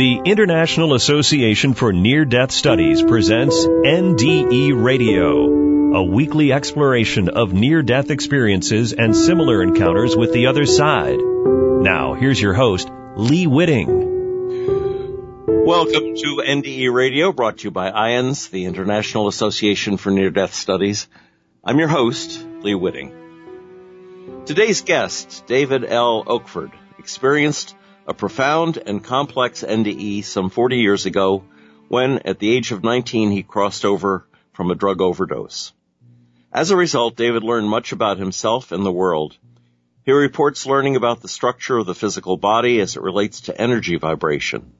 The International Association for Near Death Studies presents NDE Radio, a weekly exploration of near death experiences and similar encounters with the other side. Now, here's your host, Lee Witting. Welcome to NDE Radio, brought to you by IANDS, the International Association for Near Death Studies. I'm your host, Lee Witting. Today's guest, David L. Oakford, experienced a profound and complex NDE some 40 years ago when, at the age of 19, he crossed over from a drug overdose. As a result, David learned much about himself and the world. He reports learning about the structure of the physical body as it relates to energy vibration.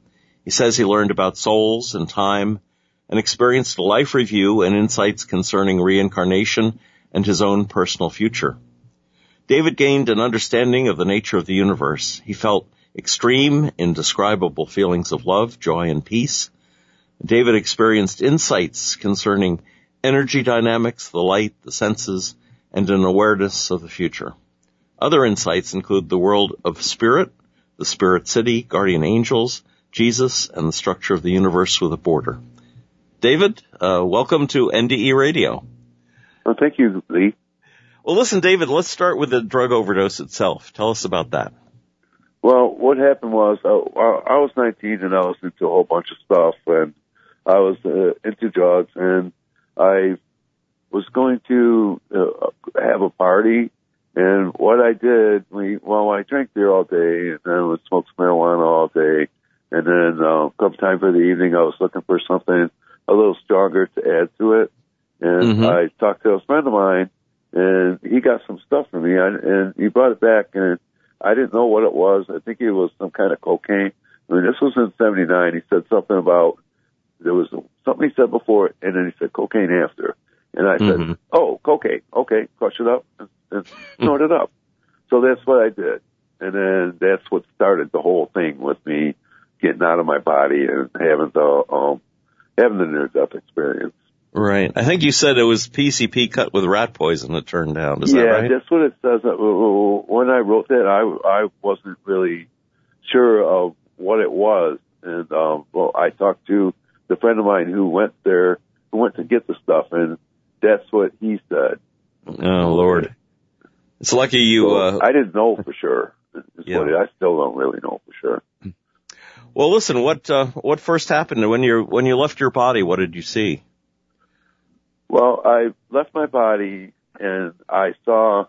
He says he learned about souls and time and experienced a life review and insights concerning reincarnation and his own personal future. David gained an understanding of the nature of the universe. He felt extreme, indescribable feelings of love, joy, and peace. David experienced insights concerning energy dynamics, the light, the senses, and an awareness of the future. Other insights include the world of spirit, the spirit city, guardian angels, Jesus, and the structure of the universe with a border. David, uh, welcome to NDE Radio. Well, thank you, Lee. Well, listen, David, let's start with the drug overdose itself. Tell us about that. Well, what happened was uh, I was 19 and I was into a whole bunch of stuff, and I was uh, into drugs, and I was going to uh, have a party. And what I did, we well, I drank beer all day, and then I would smoke marijuana all day, and then uh, come time for the evening, I was looking for something a little stronger to add to it. And mm-hmm. I talked to a friend of mine, and he got some stuff for me, and he brought it back, and I didn't know what it was. I think it was some kind of cocaine. I mean, this was in '79. He said something about there was something he said before, and then he said cocaine after. And I mm-hmm. said, "Oh, cocaine. Okay, crush it up and, and snort it up." So that's what I did, and then that's what started the whole thing with me getting out of my body and having the um having the near death experience. Right. I think you said it was PCP cut with rat poison that turned down. Is yeah, that right? that's what it says. Uh, when I wrote that, I I wasn't really sure of what it was, and um, well, I talked to the friend of mine who went there, who went to get the stuff, and that's what he said. Oh Lord, it's lucky you. So uh, I didn't know for sure. yeah. What I still don't really know for sure. Well, listen. What uh, what first happened when you when you left your body? What did you see? Well, I left my body and I saw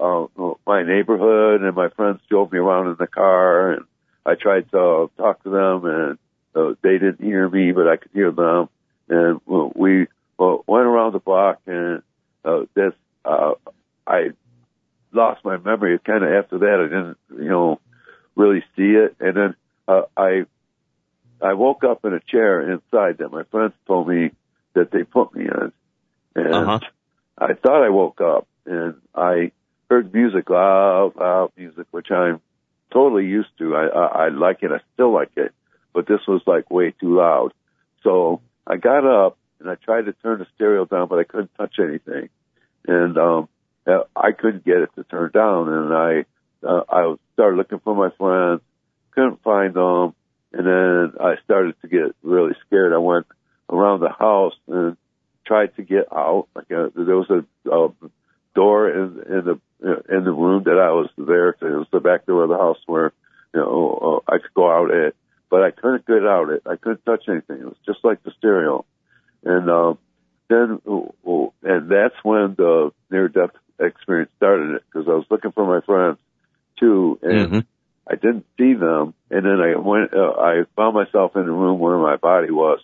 uh, my neighborhood and my friends drove me around in the car and I tried to talk to them and uh, they didn't hear me, but I could hear them. And we went around the block and uh, this, uh, I lost my memory kind of after that. I didn't, you know, really see it. And then, uh, I, I woke up in a chair inside that my friends told me that they put me in. And uh-huh. I thought I woke up and I heard music, loud, loud music, which I'm totally used to. I, I, I like it. I still like it, but this was like way too loud. So I got up and I tried to turn the stereo down, but I couldn't touch anything. And, um, I couldn't get it to turn down and I, uh, I started looking for my friends, couldn't find them. And then I started to get really scared. I went around the house and tried to get out. Like a, uh, there was a, a door in, in the in the room that I was there. To, it was the back door of the house where you know uh, I could go out it, but I couldn't get out it. I couldn't touch anything. It was just like the stereo, and um, then and that's when the near death experience started. It because I was looking for my friends too, and. Mm-hmm. I didn't see them, and then I went. Uh, I found myself in the room where my body was,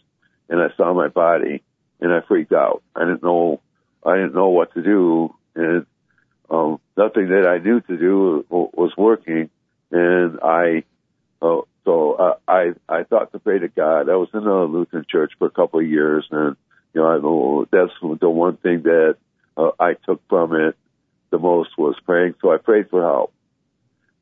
and I saw my body, and I freaked out. I didn't know, I didn't know what to do, and um, nothing that I knew to do was working, and I, uh, so uh, I, I thought to pray to God. I was in a Lutheran church for a couple of years, and you know, I know that's the one thing that uh, I took from it the most was praying. So I prayed for help,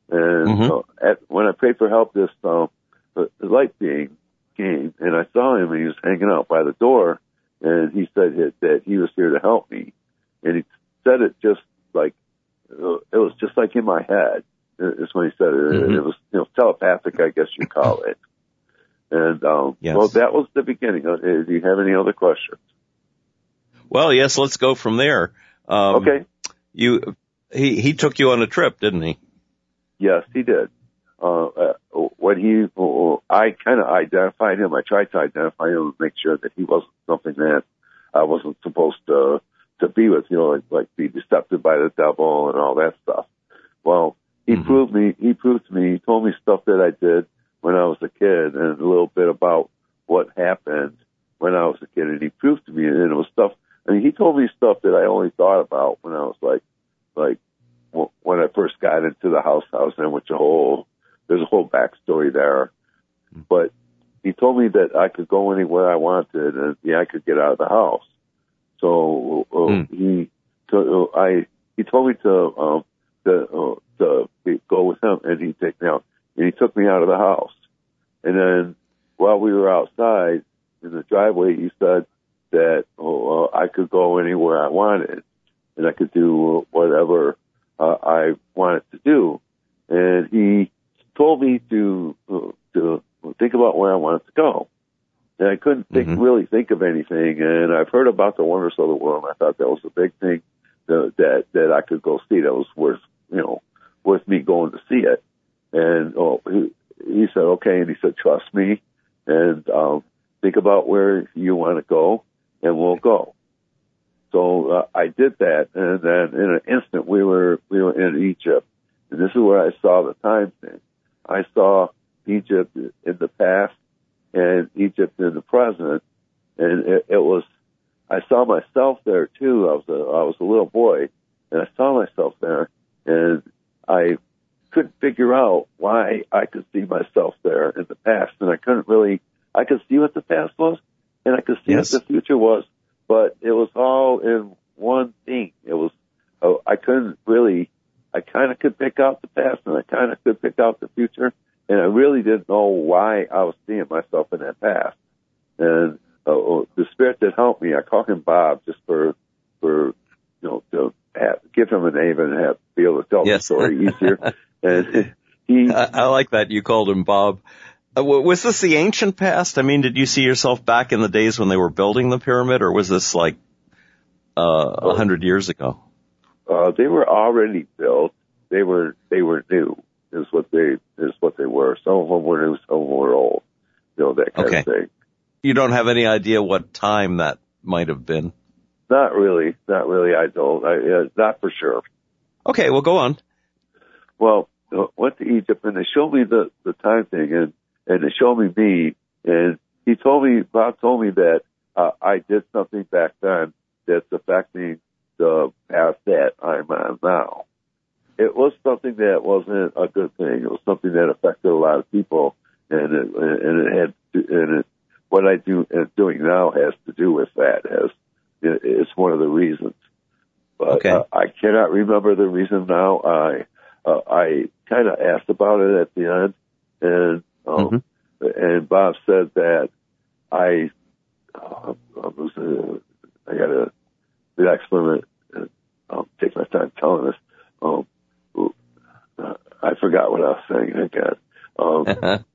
and mm-hmm. uh, at, when I prayed for help, this um, the light being came, and I saw him, and he was hanging out by the door and he said that he was here to help me, and he said it just like it was just like in my head. Is when he said it. Mm-hmm. It was you know telepathic, I guess you call it. And um, Yes. well, that was the beginning. Uh, Do you have any other questions? Well, yes, let's go from there. Um, okay. You, he, he took you on a trip, didn't he? Yes, he did. Uh, uh, when he, I kind of identified him. I tried to identify him and make sure that he wasn't something that I wasn't supposed to to be with. You know, like, like be deceptive by the devil and all that stuff. Well, he Mhm. proved me. He proved to me. He told me stuff that I did when I was a kid and a little bit about what happened when I was a kid. And he proved to me, and it was stuff. I mean, he told me stuff that I only thought about when I was like, like when I first got into the house house and which a whole there's a whole backstory there. But he told me that I could go anywhere I wanted and yeah, I could get out of the house. So uh, Hmm. he to, uh, I he told me to um to uh, to go with him and he take me out and he took me out of the house. And then while we were outside in the driveway, he said that oh, uh, I could go anywhere I wanted and I could do whatever uh, I wanted to do. And he told me to uh, to think about where I wanted to go. And I couldn't think, Mhm. really think of anything. And I've heard about the wonders of the world. And I thought that was a big thing that that, that I could go see. That was worth you know worth me going to see it. And oh, he, he said okay, and he said trust me, and um, think about where you want to go, and we'll go. So uh, I did that, and then in an instant we were we were in Egypt, and this is where I saw the time thing. I saw Egypt in the past and Egypt in the present, and it, it was. I saw myself there too. I was a I was a little boy, and I saw myself there, and I couldn't figure out why I could see myself there in the past, and I couldn't really. I could see what the past was, and I could see Yes. what the future was, but it was all in one thing. It was. Oh, I couldn't really. I kind of could pick out the past, and I kind of could pick out the future, and I really didn't know why I was seeing myself in that past. And uh, uh, the spirit that helped me, I call him Bob, just for for you know to have, give him a name and have be able to tell Yes. the story easier. and he, I, I like that you called him Bob. Uh, was this the ancient past? I mean, did you see yourself back in the days when they were building the pyramid, or was this like uh, a hundred years ago? Uh, they were already built. They were they were new. Is what they is what they were. Some of them were new, some of them were old. You know that kind Okay. of thing. You don't have any idea what time that might have been. Not really, not really. I don't. I, uh, not for sure. Okay, well, go on. Well, uh, went to Egypt and they showed me the the time thing and and they showed me me and he told me Bob told me that uh, I did something back then that's affecting path that I'm on now. It was something that wasn't a good thing. It was something that affected a lot of people, and it and it had to, and it, what I do am doing now has to do with that. As it- it's one of the reasons. But Okay. uh, I cannot remember the reason now. I uh, I kind of asked about it at the end, and um, and Bob said that I uh, I was uh, I got to the experiment. I'll take my time telling this. Um, uh, I forgot what I was saying again. Um,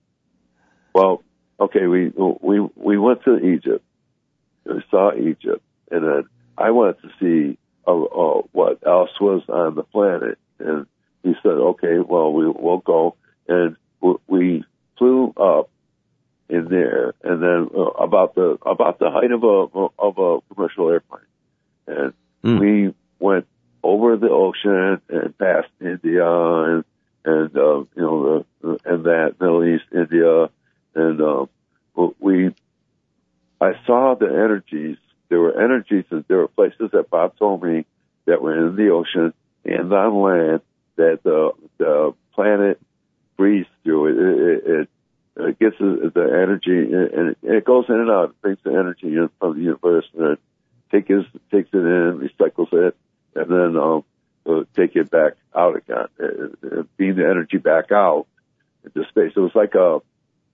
well, okay, we we we went to Egypt. We saw Egypt, and then I wanted to see uh, uh, what else was on the planet. And he said, "Okay, well, we we'll go." And w- we flew up in there, and then uh, about the about the height of a of a commercial airplane, and Hmm. we went over the ocean and past India and and uh, you know the and that Middle East India and um, we I saw the energies. There were energies. There were places that Bob told me that were in the ocean and on land that the the planet breathes through. It it, it, it gets the, energy and it, goes in and out. It brings the energy in from the universe and it takes takes it in, recycles it, and then um, uh, take it back out again, uh, uh, beam the energy back out into space. It was like a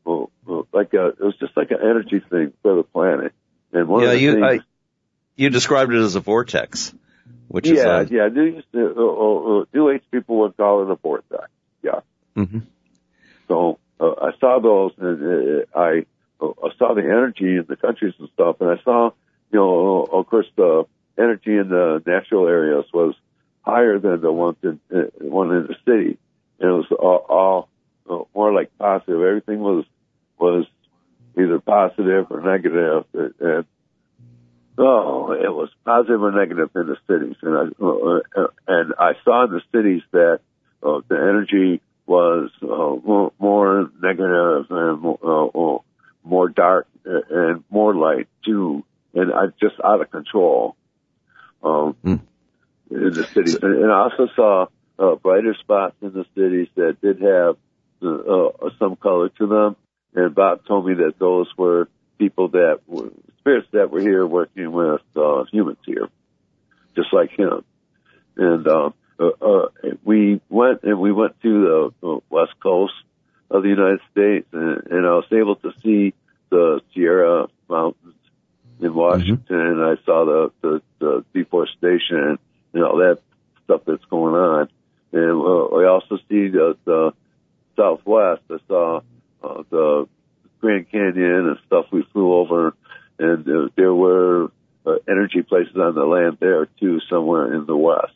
well, well, like a, it was just like an energy thing for the planet. And one yeah, of the you things, I, you described it as a vortex, which is yeah, a, yeah, New, uh, uh, New Age people would call it a vortex. Yeah. Mhm. So uh, I saw those, and uh, I saw the energy in the countries and stuff, and I saw, you know, of course, the energy in the natural areas was higher than the ones in uh, one in the city, and it was all, all uh, more like positive. Everything was was either positive or negative, and oh, it was positive or negative in the cities, and I uh, uh and I saw in the cities that uh, the energy was uh, more negative and more, uh, more dark and more light too, and I just out of control um, mm. in the cities. And, and I also saw uh, brighter spots in the cities that did have uh, uh, some color to them. And Bob told me that those were people that were spirits that were here working with uh, humans here, just like him. And uh, uh, uh, we went and we went to the west coast of the United States, and, and I was able to see the Sierra Mountains in Washington, mm-hmm. and I saw the, the the deforestation and you know that stuff that's going on, and uh, I also see the, the Southwest. I saw uh, the Grand Canyon and stuff. We flew over, and uh, there were uh, energy places on the land there too, somewhere in the West.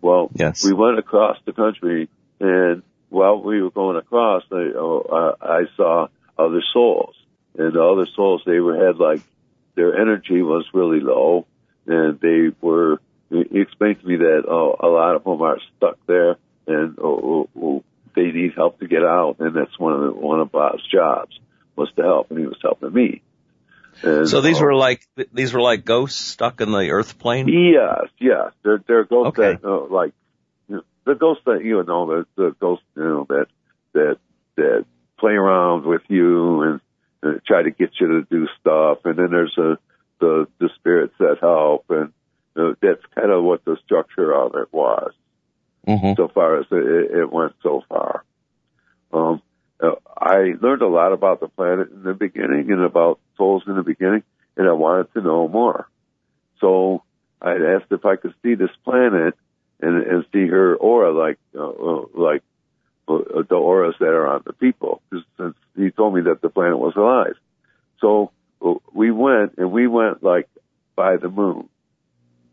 Well, yes. we went across the country, and while we were going across, I, uh, I saw other souls, and the other souls they were had like their energy was really low, and they were. He explained to me that uh, a lot of them are stuck there, and uh, uh, they need help to get out, and that's one of the, one of Bob's jobs was to help, and he was helping me. And, so these were like these were like ghosts stuck in the earth plane. Yes, yes, they're they're ghosts okay. that uh, like you know, the ghosts that you know the the ghosts you know that that that play around with you and uh, try to get you to do stuff, and then there's a the the spirits that help, and uh, that's kind of what the structure of it was. Mm-hmm. So far as it, it went so far, um, uh, I learned a lot about the planet in the beginning and about souls in the beginning, and I wanted to know more. So I asked if I could see this planet and, and see her aura like uh, uh like uh, the auras that are on the people. Since he told me that the planet was alive, so uh, we went and we went like by the moon,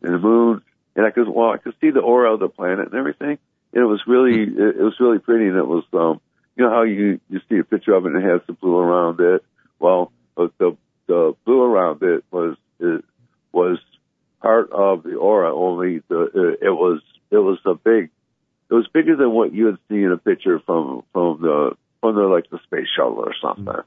and the moon, and I could well I could see the aura of the planet and everything. And it was really it, it was really pretty, and it was um you know how you you see a picture of it and it has the blue around it. Well, uh, the the blue around it was it was part of the aura. Only the it was it was a big it was bigger than what you would see in a picture from from the from the like the space shuttle or something.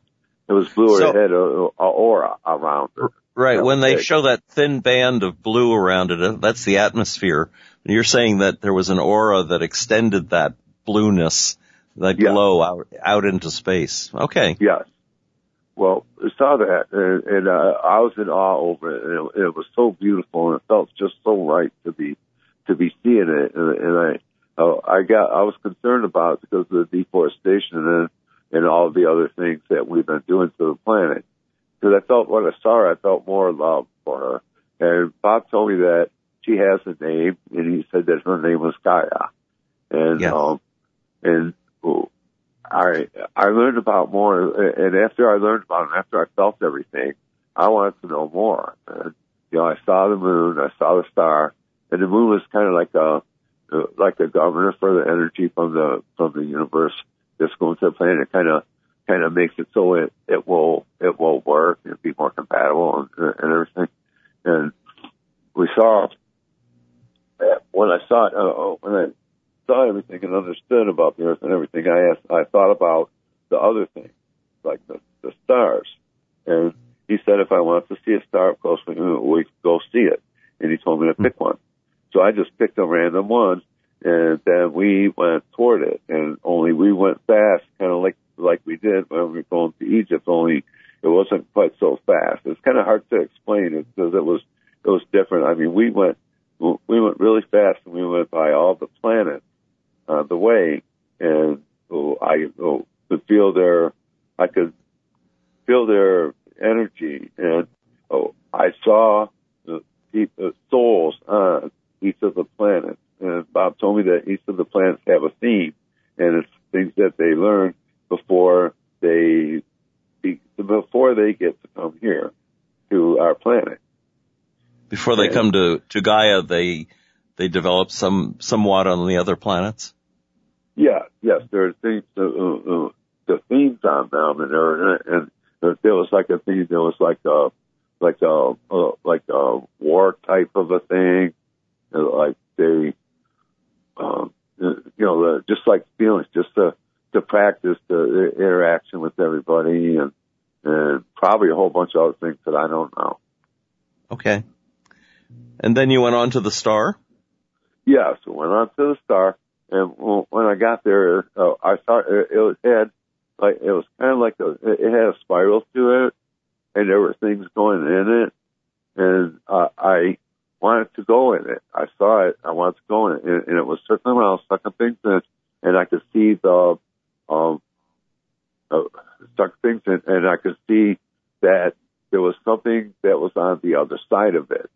It was blue. So, it had a, a aura around it. Right. When they big. show that thin band of blue around it, uh, that's the atmosphere. You're saying that there was an aura that extended that blueness, that yeah. glow out out into space. Okay. Yes. Well, I saw that, and, and uh, I was in awe over it, and it, it was so beautiful, and it felt just so right to be to be seeing it, and, and I uh, I got I was concerned about it because of the deforestation and and all the other things that we've been doing to the planet. Because I felt when I saw her, I felt more love for her. And Bob told me that she has a name, and he said that her name was Gaia. And yes. um, and I I learned about more, and after I learned about it, after I felt everything, I wanted to know more. And, you know, I saw the moon, I saw the star, and the moon was kind of like a uh, like a governor for the energy from the from the universe that's going to the planet. It kind of kind of makes it so it it will it will work and be more compatible and, and everything. And we saw when I saw it, uh, when I saw everything and understood about the Earth and everything, I asked, I thought about the other things, like the the stars. And he said if I wanted to see a star up close, we could go see it. And he told me to pick hmm. one. So I just picked a random one and then we went toward it and only we went fast, kind of like, like we did when we were going to Egypt, only it wasn't quite so fast. It's kind of hard to explain it because it was, it was different. I mean, we went, we went really fast and we went by all the planets uh, the way and oh, I oh, could feel their, I could feel their energy and oh, I saw the, the souls on each of the planets. And Bob told me that each of the planets have a theme, and it's things that they learn before they be, before they get to come here to our planet. Before they come to, to Gaia, they they develop some somewhat on the other planets. Yeah, yes, there are things, uh, uh, the themes on them, and there and there was like a theme. There was like a like a uh, like a war type of a thing, like they, um, you know, the, just like feelings, just to to practice the interaction with everybody, and and probably a whole bunch of other things that I don't know. Okay. And then you went on to the star? Yeah, so went on to the star. And when I got there, uh, I saw it, it had like, it was kind of like a, it had a spiral to it and there were things going in it. And, uh, I wanted to go in it. I saw it. I wanted to go in it and, and it was circling around, sucking things in and I could see the, um, uh, stuck things in and I could see that there was something that was on the other side of it.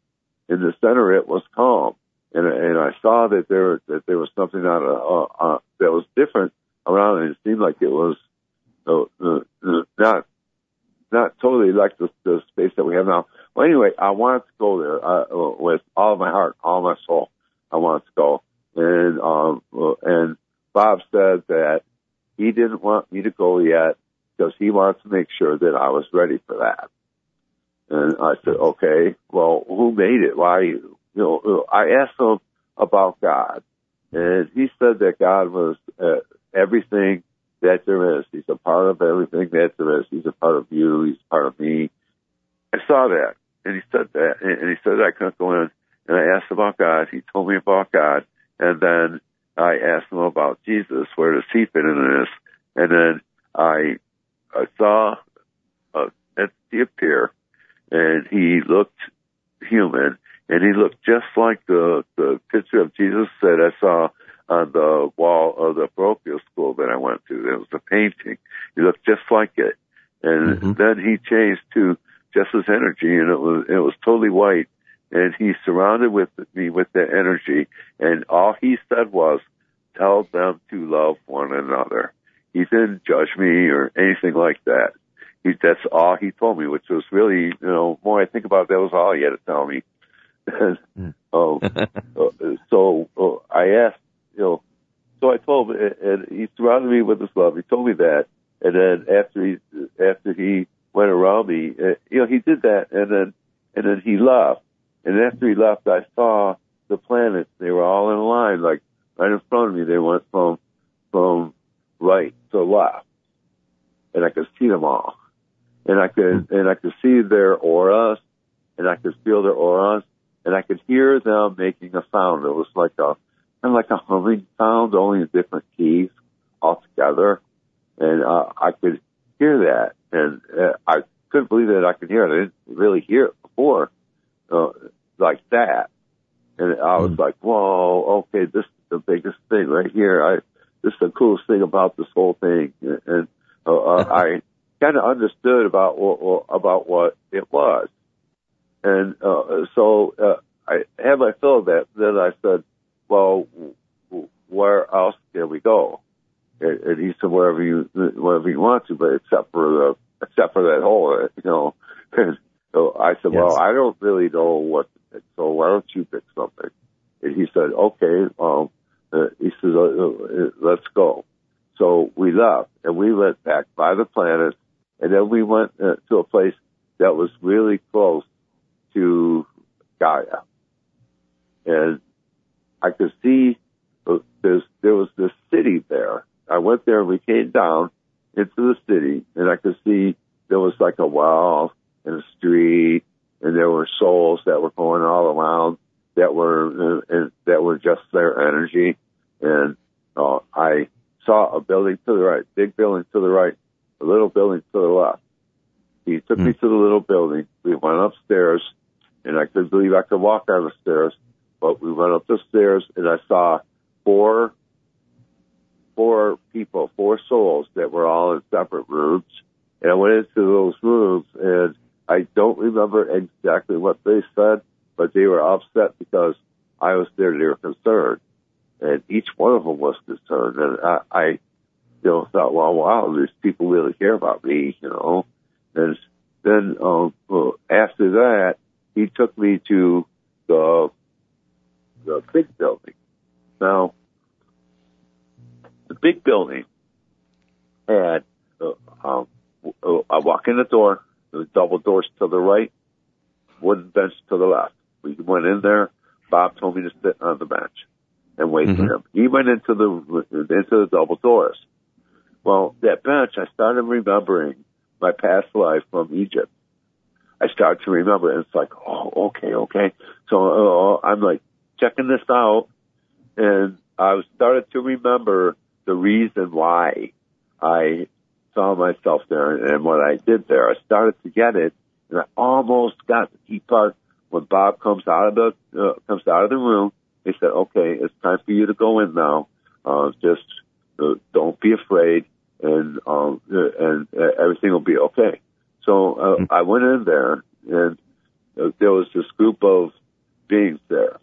In the center, it was calm, and and I saw that there that there was something on uh, uh, that was different around it. It seemed like it was uh, uh, not not totally like the, the space that we have now. Well, anyway, I wanted to go there uh, with all of my heart, all my soul. I wanted to go, and um, uh, and Bob said that he didn't want me to go yet because he wanted to make sure that I was ready for that. And I said, okay, well, who made it? Why you? Know, I asked him about God, and he said that God was uh, everything that there is. He's a part of everything that there is. He's a part of you. He's a part of me. I saw that, and he said that, and he said that. I couldn't go in. And I asked about God. He told me about God, and then I asked him about Jesus. Where does he fit into this? And then I, I saw a entity appear and he looked human, and he looked just like the the picture of Jesus that I saw on the wall of the parochial school that I went to. It was a painting. He looked just like it, and mm-hmm. then he changed to just his energy, and it was it was totally white, and he surrounded with me with that energy, and all he said was, "Tell them to love one another." He didn't judge me or anything like that he, that's all he told me, which was really, you know, more I think about it, that was all he had to tell me. Um, uh, so uh, I asked, you know, so I told him, and he surrounded me with his love. He told me that, and then after he after he went around me, uh, you know, he did that, and then and then he left. And after he left, I saw the planets. They were all in line, like right in front of me. They went from from right to left, and I could see them all and I could and I could see their auras, and I could feel their auras, and I could hear them making a sound. It was like a kind of like a humming sound, only in different keys altogether, and uh, I could hear that, and uh, I couldn't believe that I could hear it. I didn't really hear it before, uh, like that, and I was mm. like, "Whoa, okay, this is the biggest thing right here. I this is the coolest thing about this whole thing," and uh, uh I kind of understood about what, about what it was. And uh, so uh, I had my fill of that. Then I said, "Well, where else can we go?" And, and he said, "Wherever you wherever you want to, but except for the except for that hole, you know." And so I said, yes. "Well, I don't really know what to pick. So why don't you pick something?" And he said, "Okay." Um, uh, he says, uh, uh, "Let's go." So we left and we went back by the planet and then we went uh, to a place that was really close to Gaia. And I could see there's, there was this city there. I went there and we came down into the city and I could see there was like a well and a street and there were souls that were going all around that were, and that were just their energy. And, uh, I saw a building to the right, big building to the right, a little building to the left. He took mm. me to the little building. We went upstairs, and I couldn't believe I could walk down the stairs. But we went up the stairs, and I saw four, four people, four souls that were all in separate rooms. And I went into those rooms, and I don't remember exactly what they said, but they were upset because I was there. They were concerned, and each one of them was concerned. And I, I you know, thought, well, wow, these people really care about me, you know. And then um, after that, he took me to the the big building. Now, the big building had uh, um, I walk in the door, the double doors to the right, wooden bench to the left. We went in there. Bob told me to sit on the bench and wait mm-hmm. for him. He went into the into the double doors. Well, that bench, I started remembering my past life from Egypt. I start to remember, and it's like, oh, okay, okay. So uh, I'm like checking this out, and I started to remember the reason why I saw myself there and what I did there. I started to get it, and I almost got the key part when Bob comes out of the uh, comes out of the room. He said, "Okay, it's time for you to go in now. Uh, just uh, don't be afraid, and um, and everything will be okay." So uh, mm-hmm. I went in there, and uh, there was this group of beings there.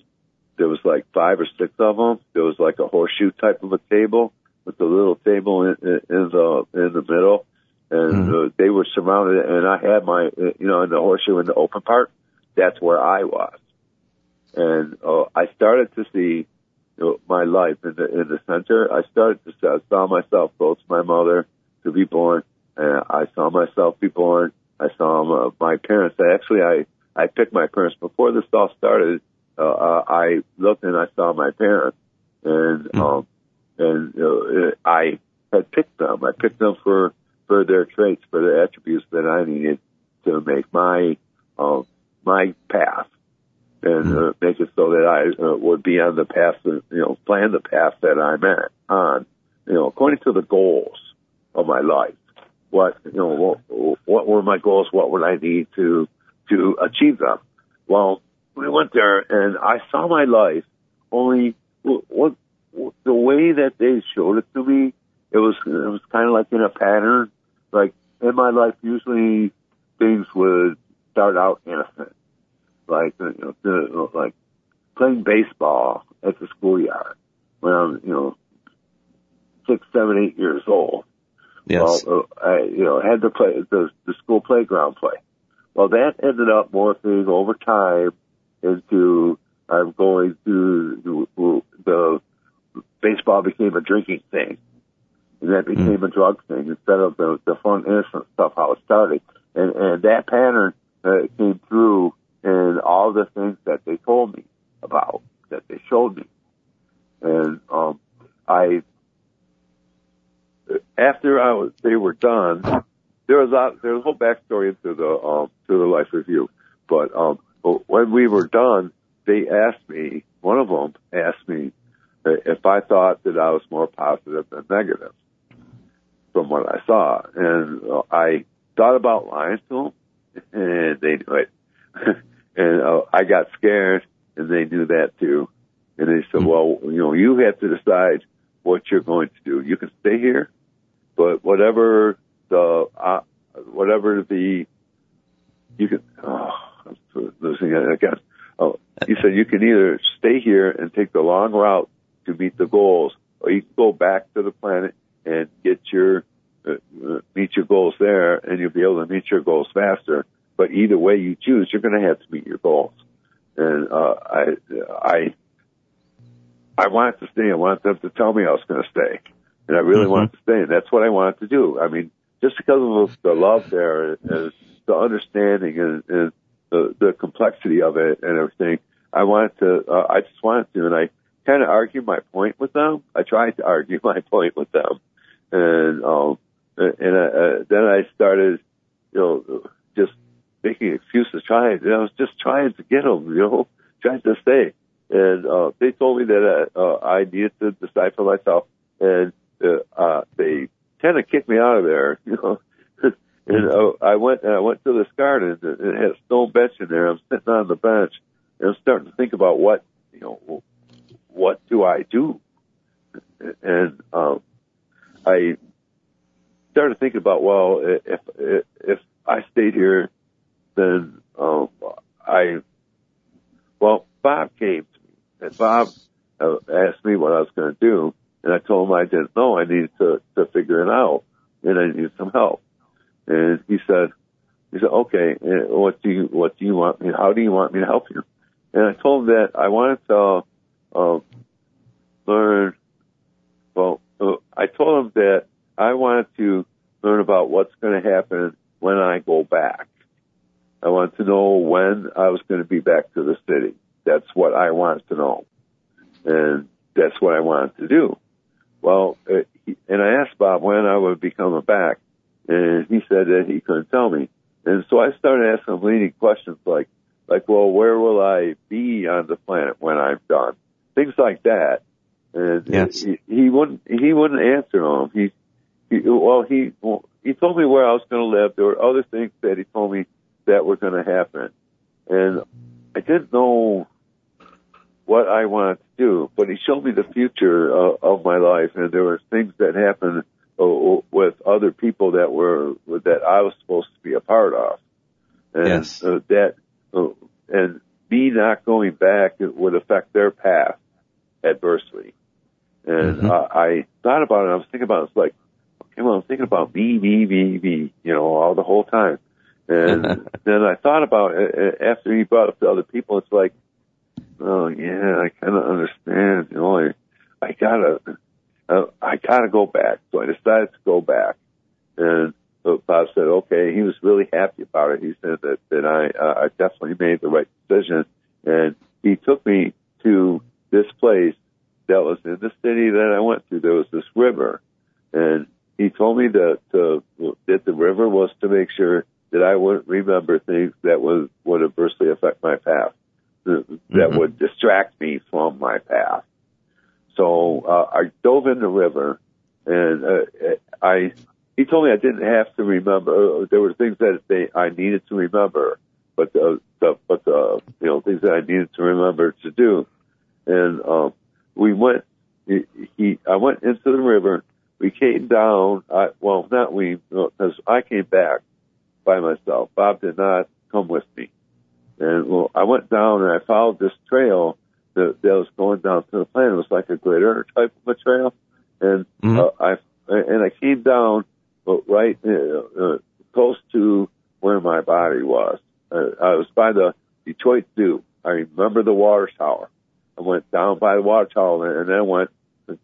There was like five or six of them. There was like a horseshoe type of a table with a little table in, in, in the in the middle, and mm-hmm. uh, they were surrounded. And I had my, uh, you know, in the horseshoe in the open part. That's where I was, and uh, I started to see you know, my life in the in the center. I started to see, I saw myself go to my mother to be born, and I saw myself be born. I saw uh, my parents. Actually I I picked my parents before this all started. Uh, uh, I looked and I saw my parents, and mm-hmm. um, and uh, I had picked them. I picked them for for their traits, for the attributes that I needed to make my uh, my path and mm-hmm. uh, make it so that I uh, would be on the path, that, you know, plan the path that I'm at on, you know, according to the goals of my life. What you know, what, what were my goals? What would I need to to achieve them? Well, we went there, and I saw my life only what the way that they showed it to me, it was it was kind of like in a pattern. Like in my life, usually things would start out innocent, like you know, like playing baseball at the schoolyard when I'm you know six, seven, eight years old. Yes. Well, uh, I you know had to play the the school playground play. Well, that ended up morphing over time into I'm going to the, the baseball became a drinking thing. And that became mm. a drug thing instead of the, the fun, innocent stuff how it started. And, and that pattern uh, came through in all the things that they told me about, that they showed me. And, um, I, after I was, they were done, there was a, a whole backstory into the, um, to the life review. But, um, when we were done, they asked me, one of them asked me, if I thought that I was more positive than negative from what I saw. And uh, I thought about lying to them, and they knew it. and uh, I got scared, and they knew that too. And they said, well, you know, you have to decide what you're going to do. You can stay here, but whatever the, uh, whatever the, you can, oh, I'm losing it again. Oh, you said you can either stay here and take the long route to meet the goals, or you can go back to the planet and get your uh, uh, meet your goals there, and you'll be able to meet your goals faster. But either way you choose, you're going to have to meet your goals. And uh, I, I, I wanted to stay. I wanted them to tell me I was going to stay, and I really mm-hmm. wanted to stay. And that's what I wanted to do. I mean, just because of the love there and the understanding and, and the, the complexity of it and everything, I wanted to. Uh, I just wanted to, and I kind of argued my point with them. I tried to argue my point with them, and um, and uh, uh, then I started, you know, just making excuses, trying. You know, I was just trying to get them, you know, trying to stay. And uh, they told me that uh, uh, I needed to decide for myself, and uh, they kind of kicked me out of there, you know. and uh, I went, I went to this garden, and it had a stone bench in there. I'm sitting on the bench, and I'm starting to think about what, you know, what do I do? And um, I started thinking about, well, if if, if I stayed here, then um, I, well, Bob came to me, and Bob uh, asked me what I was going to do, and I told him I didn't know. I needed to to figure it out, and I needed some help. And he said, he said, okay, uh, what do you, what do you want me, how do you want me to help you? And I told him that I wanted to, uh, learn, well, uh, I told him that I wanted to learn about what's going to happen when I go back. I wanted to know when I was going to be back to the city. That's what I wanted to know. And that's what I wanted to do. Well, uh, he, and I asked Bob when I would be coming back, and he said that he couldn't tell me. And so I started asking him leading questions like, like, well, where will I be on the planet when I'm done? Things like that. And yes. he, he wouldn't, he wouldn't answer them. He, he, well, he, well, he told me where I was going to live. There were other things that he told me that were going to happen. And I didn't know what I wanted to do, but he showed me the future uh, of my life, and there were things that happened uh, with other people that were that I was supposed to be a part of, and yes. uh, that uh, and me not going back would affect their path adversely. And Mm-hmm. uh, I thought about it. I was thinking about it. It's like, okay, well, I'm thinking about me, me, me, me, you know, all the whole time. And then I thought about it after he brought up the other people. It's like, oh yeah, I kind of understand. You know, I, I gotta, uh, I gotta go back. So I decided to go back. And so Bob said, okay. He was really happy about it. He said that that I, uh, I definitely made the right decision. And he took me to this place that was in the city that I went to. There was this river, and he told me that to, that the river was to make sure that I wouldn't remember things that would would adversely affect my path, that Mhm. would distract me from my path. So uh, I dove in the river, and uh, I he told me I didn't have to remember. Uh, there were things that they I needed to remember, but the, the but the you know things that I needed to remember to do, and um, we went. He, he I went into the river. We came down. I, well, not we because I came back by myself. Bob did not come with me, and well, I went down and I followed this trail that, that was going down to the planet. It was like a glitter type of a trail, and Mhm. uh, I and I came down uh, right uh, uh, close to where my body was. Uh, I was by the Detroit Zoo. I remember the water tower. I went down by the water tower and then went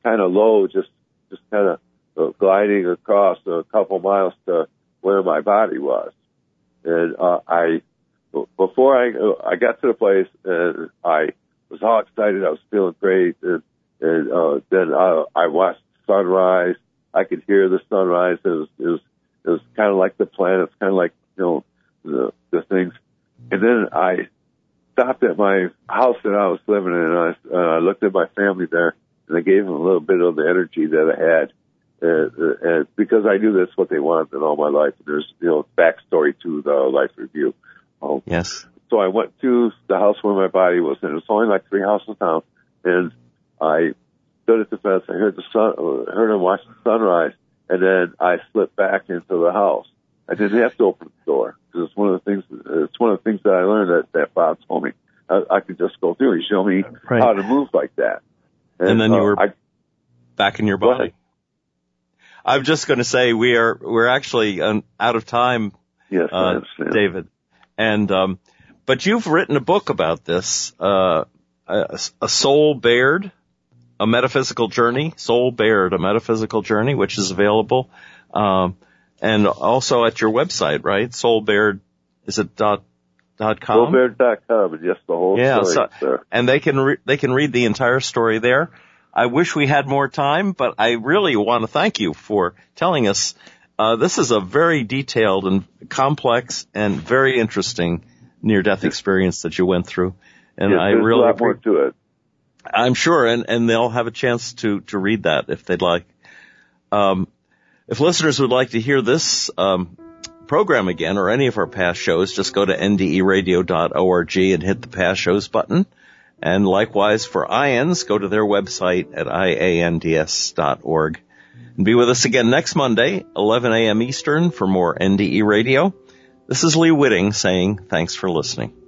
kind of low, just just kind of uh, gliding across a couple miles to where my body was. And uh, I before I uh, I got to the place, uh, I was all excited. I was feeling great, and, and uh, then uh, I watched sunrise. I could hear the sunrise. It was it was it was kind of like the planets, kind of like you know the the things. And then I stopped at my house that I was living in, and I, uh, I looked at my family there, and I gave them a little bit of the energy that I had. Uh, uh, because I knew that's what they wanted in all my life. There's, you know, backstory to the life review. Um, Yes. so I went to the house where my body was, and it was only like three houses down. And I stood at the fence. I heard the sun, uh, heard and watched the sunrise, and then I slipped back into the house. I didn't have to open the door because it's one of the things. It's one of the things that I learned that that Bob told me. I, I could just go through. He showed me Right. how to move like that. And then you uh, were- I, Back in your body. I'm just going to say we are we're actually um, out of time, yes, uh. David. And um, but you've written a book about this, uh, a, a soul bared, a metaphysical journey, soul bared, a metaphysical journey, which is available, um, and also at your website, right? Soul bared, is it dot dot com? And yes, the whole Yeah, story, so- sir. and they can re- they can read the entire story there. I wish we had more time, but I really want to thank you for telling us. Uh, this is a very detailed and complex and very interesting near-death experience that you went through, and Yes, I there's really, a lot more to it. I'm sure, and and they'll have a chance to to read that if they'd like. Um, if listeners would like to hear this um, program again or any of our past shows, just go to nderadio.org and hit the past shows button. And likewise for IANDS, go to their website at iands.org. And be with us again next Monday, 11 a.m. Eastern for more NDE Radio. This is Lee Witting saying thanks for listening.